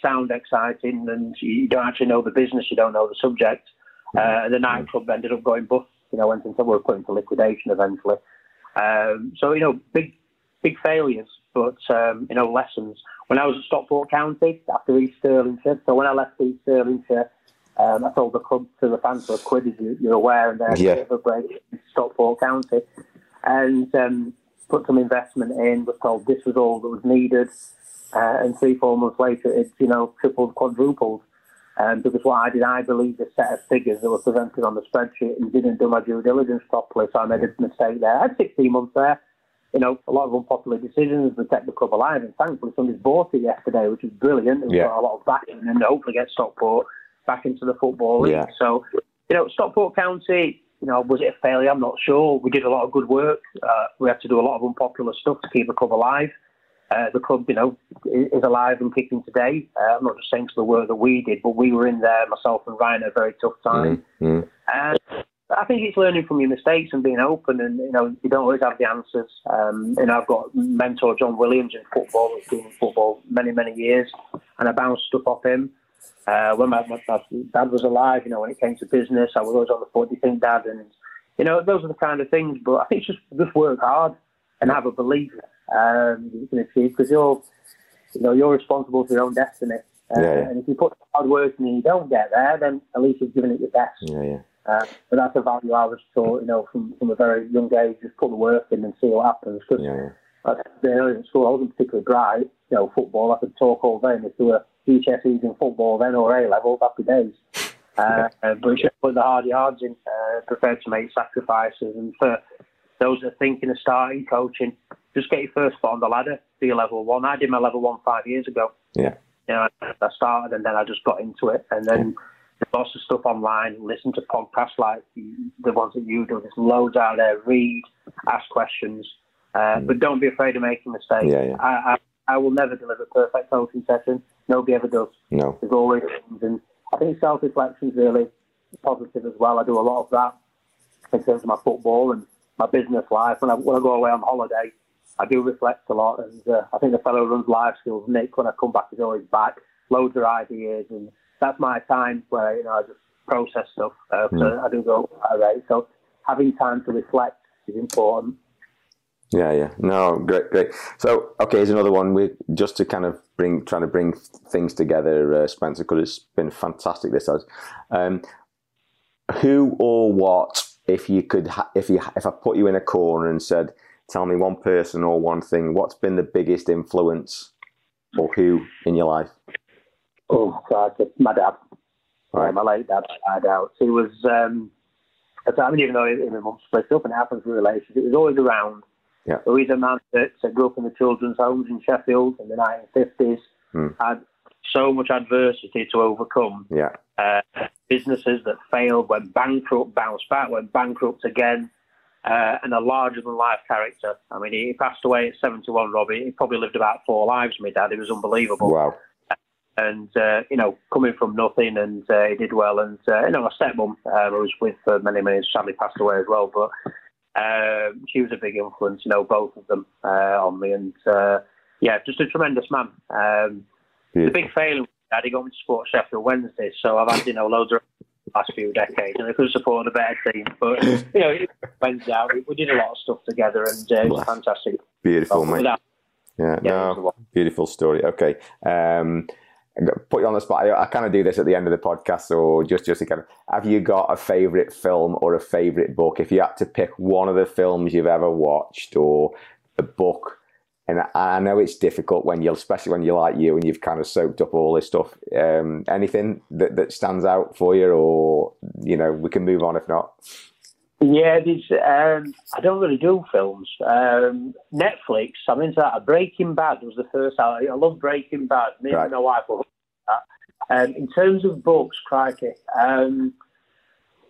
sound exciting, and you don't actually know the business, you don't know the subject. Uh, the nightclub ended up going bust. You know, went into we were put into liquidation eventually. Um, so you know, big big failures, but um, you know, lessons. When I was at Stockport County after East Stirlingshire, so when I left East Stirlingshire, um, I told the club to the fans for a quid, as you, are aware, and they yeah. a break in Stockport County, and um, put some investment in. Was told this was all that was needed. Uh, and three, four months later, it's, you know, tripled, quadrupled. Um, because what I did, I believed a set of figures that were presented on the spreadsheet and didn't do my due diligence properly. So I made a mistake there. I had 16 months there. You know, a lot of unpopular decisions to take the club alive. And thankfully, somebody's bought it yesterday, which is brilliant. And yeah. got a lot of backing and hopefully get Stockport back into the football league. Yeah. So, you know, Stockport County, you know, was it a failure? I'm not sure. We did a lot of good work. Uh, we had to do a lot of unpopular stuff to keep the club alive. Uh, the club, you know, is alive and kicking today. Uh, I'm not just saying to the work that we did, but we were in there, myself and Ryan, at a very tough time. Mm-hmm. And I think it's learning from your mistakes and being open, and you know, you don't always have the answers. Um, and I've got mentor John Williams in football, who's been in football many, many years, and I bounced stuff off him. Uh, when my, my, my, dad was alive, you know, when it came to business, I was always on the. Do you think, Dad? And you know, those are the kind of things. But I think it's just just work hard and have a belief um, you can achieve because you're, you know, you're responsible for your own destiny. Uh, yeah, yeah. And if you put hard work in and you don't get there, then at least you've given it your best. Yeah, yeah. Uh, but that's a value I was taught, you know, from, from a very young age. Just put the work in and see what happens. Because yeah, yeah. early in school, I wasn't particularly bright. You know, football, I could talk all day. And if there were GCSEs in football then or A level, happy days. Uh, [LAUGHS] uh, but you should put the hard yards in, uh, prepared to make sacrifices. And for those that are thinking of starting coaching, just get your first foot on the ladder, your level one. I did my level one five years ago. Yeah. You know, I started and then I just got into it. And then yeah. Lots of stuff online, listen to podcasts like the ones that you do. There's loads out there. Read, ask questions. Uh, mm. But don't be afraid of making mistakes. Yeah, yeah. I, I, I will never deliver a perfect coaching session. Nobody ever does. No. There's always things. And I think self reflection is really positive as well. I do a lot of that in terms of my football and my business life. When I, when I go away on holiday, I do reflect a lot, and uh, I think the fellow who runs Life Skills, Nick, when I come back, is always back, loads of ideas, and that's my time where you know I just process stuff. Uh, mm. So I do go right. So having time to reflect is important. Yeah, yeah, no, great, great. So, okay, here's another one. We just to kind of bring, trying to bring things together, uh, Spencer, because it's been fantastic. This has. Um, who or what, if you could, ha- if you, if I put you in a corner and said, tell me one person or one thing. What's been the biggest influence or who in your life? Oh, God, my dad. Right. my late dad died out. He was, um, I mean, even though him and mum split up and it happens in relationship, he was always around. Yeah. So he's a man that grew up in the children's homes in Sheffield in the 1950s, hmm. had so much adversity to overcome. Yeah. Uh, businesses that failed, went bankrupt, bounced back, went bankrupt again uh, and a larger than life character. I mean, he passed away at 71, Robbie. He probably lived about four lives, my dad. It was unbelievable. Wow. And, uh, you know, coming from nothing, and uh, he did well. And, uh, you know, my stepmom, uh, I was with for many, many years, sadly passed away as well. But uh, she was a big influence, you know, both of them uh, on me. And, uh, yeah, just a tremendous man. Um, the big failure, Dad, he got me to support Sheffield Wednesday. So I've had, you know, loads of last few decades, and they could have supported a better team. But you know, it went out. We did a lot of stuff together, and uh, it was fantastic. Beautiful, mate. Yeah, yeah, no, beautiful story. Okay. Um, put you on the spot. I, I kind of do this at the end of the podcast, so just just to kind of have you got a favorite film or a favorite book? If you had to pick one of the films you've ever watched or a book, and I, know it's difficult when you're, especially when you're like you and you've kind of soaked up all this stuff. Um, anything that that stands out for you, or you know, we can move on if not. Yeah, these, um, I don't really do films. Um, Netflix, I'm into that. Breaking Bad was the first. I, I love Breaking Bad. Me right. and my wife love that. Um, in terms of books, crikey, um,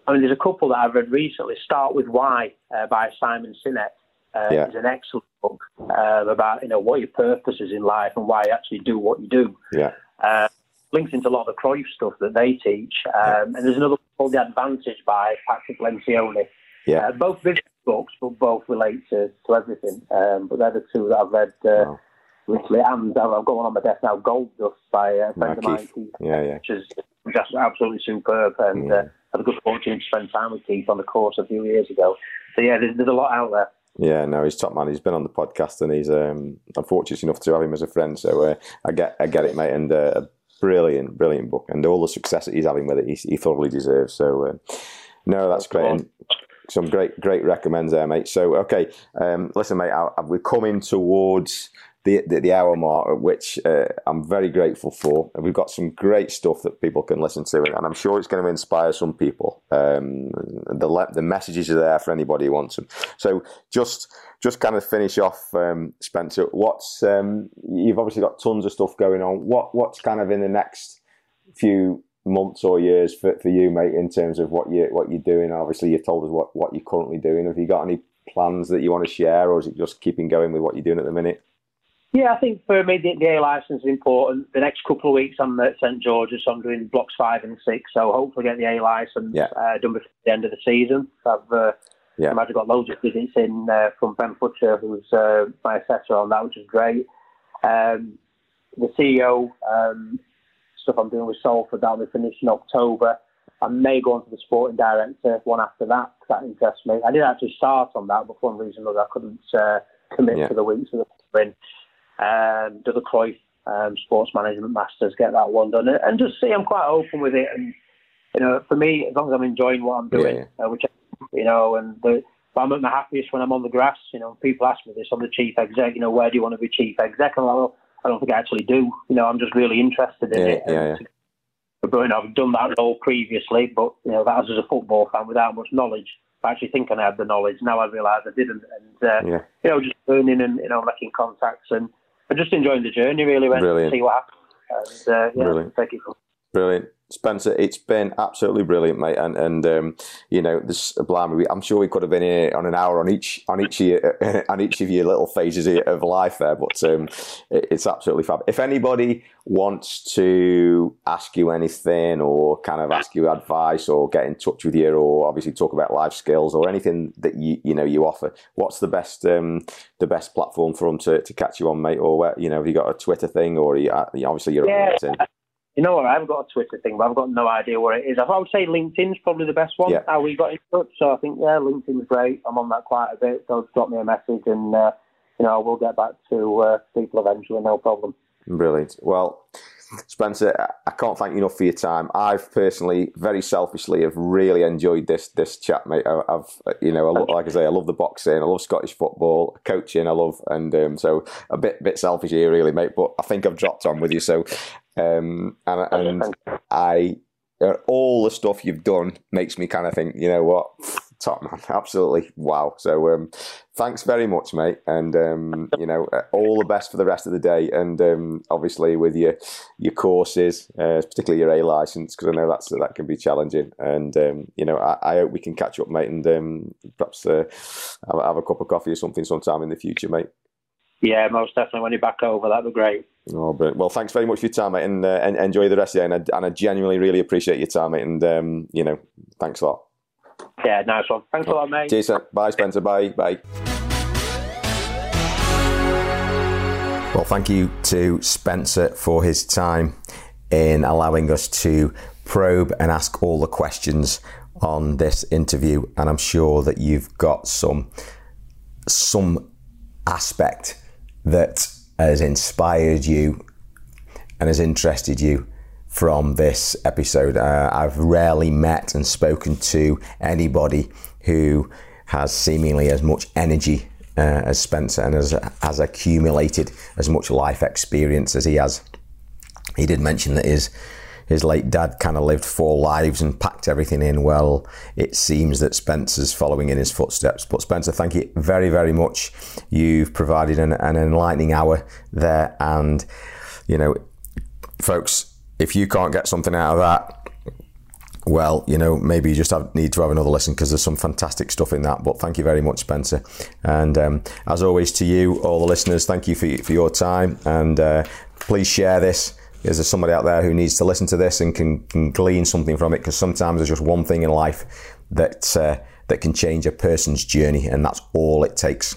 I mean, there's a couple that I've read recently. Start with Why uh, by Simon Sinek. Uh, yeah. It's an excellent book uh, about you know what your purpose is in life and why you actually do what you do. Yeah. Uh, links into a lot of the Cruyff stuff that they teach. Um, yeah. And there's another called The Advantage by Patrick Lencioni. Yeah. Uh, both business books, but both relate to, to everything. Um, but they're the two that I've read uh, wow. recently. And I've got one on my desk now, Gold Dust by a friend of mine, Keith. Yeah, yeah. Which is just absolutely superb. And yeah. uh, had a good fortune to spend time with Keith on the course a few years ago. So yeah, there's, there's a lot out there. Yeah, no, he's top man. He's been on the podcast, and he's um, I'm fortunate enough to have him as a friend. So uh, I get, I get it, mate. And uh, brilliant, brilliant book, and all the success that he's having with it, he, he thoroughly deserves. So, uh, no, that's great. And some great, great recommends there, mate. So, okay, um, listen, mate, I, I, we're coming towards the, the, the hour mark, which uh, I'm very grateful for. And we've got some great stuff that people can listen to, and I'm sure it's going to inspire some people. Um, the the messages are there for anybody who wants them. So just just kind of finish off, um, Spencer. What's um, you've obviously got tons of stuff going on. What what's kind of in the next few months or years for, for you, mate, in terms of what you what you're doing? Obviously, you've told us what, what you're currently doing. Have you got any plans that you want to share, or is it just keeping going with what you're doing at the minute? Yeah, I think for me the, the A license is important. The next couple of weeks I'm at St George's, so I'm doing blocks five and six. So hopefully get the A license yeah. uh, done before the end of the season. I've uh, yeah. I've got loads of visits in uh, from Ben Futcher, who's uh, my assessor on that, which is great. Um, the CEO um, stuff I'm doing with Salford that'll be finished in October. I may go on to the sporting director one after that because that interests me. I did actually start on that, but for one reason or another, I couldn't uh, commit yeah. for the weeks of the in. Um, do the Cruyff um, Sports Management Masters, get that one done, and just see. I'm quite open with it, and you know, for me, as long as I'm enjoying what I'm doing, yeah, yeah. Uh, which you know, and the, I'm at my happiest when I'm on the grass. You know, people ask me this. I'm the chief exec. You know, where do you want to be chief exec? And I'm like, well, I don't think I actually do. You know, I'm just really interested in yeah, it. Yeah, yeah. But you know, I've done that role previously, but you know, that was as a football fan without much knowledge. I actually think I had the knowledge. Now I realise I didn't, and uh, yeah. you know, just learning and you know, making contacts and, and just enjoying the journey. Really, when see what happens. And uh, yeah, Brilliant. take it from. Brilliant. Spencer, it's been absolutely brilliant, mate, and and um, you know this blimey, I'm sure we could have been here on an hour on each on each of your, [LAUGHS] on each of your little phases of life there, but um, it's absolutely fab. If anybody wants to ask you anything or kind of ask you advice or get in touch with you or obviously talk about life skills or anything that you you know you offer, what's the best um, the best platform for them to, to catch you on, mate? Or where, you know, have you got a Twitter thing or you, obviously you're yeah. on LinkedIn? You know what? I haven't got a Twitter thing, but I've got no idea where it is. I would say LinkedIn's probably the best one. Yeah. How we got in touch. So I think yeah, LinkedIn's great. I'm on that quite a bit. So drop me a message, and uh, you know we'll get back to uh, people eventually. No problem. Brilliant. Well, Spencer, I can't thank you enough for your time. I've personally, very selfishly, have really enjoyed this this chat, mate. I've, you know, like I say, I love the boxing, I love Scottish football, coaching, I love, and um, so a bit bit selfish here, really, mate. But I think I've dropped on with you. So um, and, and I, uh, all the stuff you've done makes me kind of think, you know what, top man, [LAUGHS] absolutely wow. So um, thanks very much, mate, and um, you know uh, all the best for the rest of the day, and um, obviously with your your courses, uh, particularly your A license, because I know that's that can be challenging, and um, you know I, I, hope we can catch up, mate, and um, perhaps uh, have, have a cup of coffee or something sometime in the future, mate. Yeah, most definitely. When you're back over, that'd be great. Oh, but well, thanks very much for your time, mate, and, uh, and enjoy the rest of the day. And I, and I genuinely really appreciate your time, mate. And um, you know, thanks a lot. Yeah, nice one. Thanks a lot, mate. Cheers, sir. Bye, Spencer. Bye, bye. Well, thank you to Spencer for his time in allowing us to probe and ask all the questions on this interview, and I'm sure that you've got some some aspect that has inspired you and has interested you from this episode. Uh, I've rarely met and spoken to anybody who has seemingly as much energy uh, as Spencer and has, has accumulated as much life experience as he has. He did mention that his his late dad kind of lived four lives and packed everything in. Well, it seems that Spencer's following in his footsteps. But Spencer, thank you very, very much. You've provided an, an enlightening hour there, and you know, folks, if you can't get something out of that, well, you know, maybe you just have, need to have another listen because there's some fantastic stuff in that. But thank you very much, Spencer. And um, as always, to you, all the listeners, thank you for, for your time. And uh, please share this. Is there somebody out there who needs to listen to this and can, can glean something from it? Because sometimes there's just one thing in life that uh, that can change a person's journey, and that's all it takes.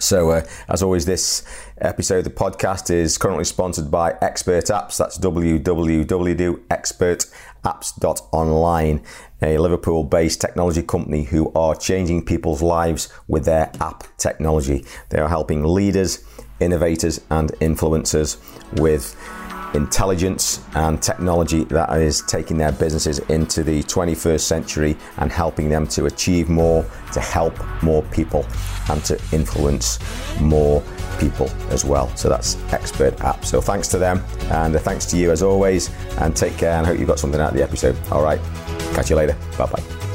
So, uh, as always, this episode of the podcast is currently sponsored by Expert Apps. That's www.expertapps.online, a Liverpool based technology company who are changing people's lives with their app technology. They are helping leaders, innovators, and influencers with intelligence and technology that is taking their businesses into the 21st century and helping them to achieve more, to help more people, and to influence more people as well. So that's Expert App. So thanks to them, and thanks to you as always, and take care. And hope you got something out of the episode. All right, catch you later. Bye bye.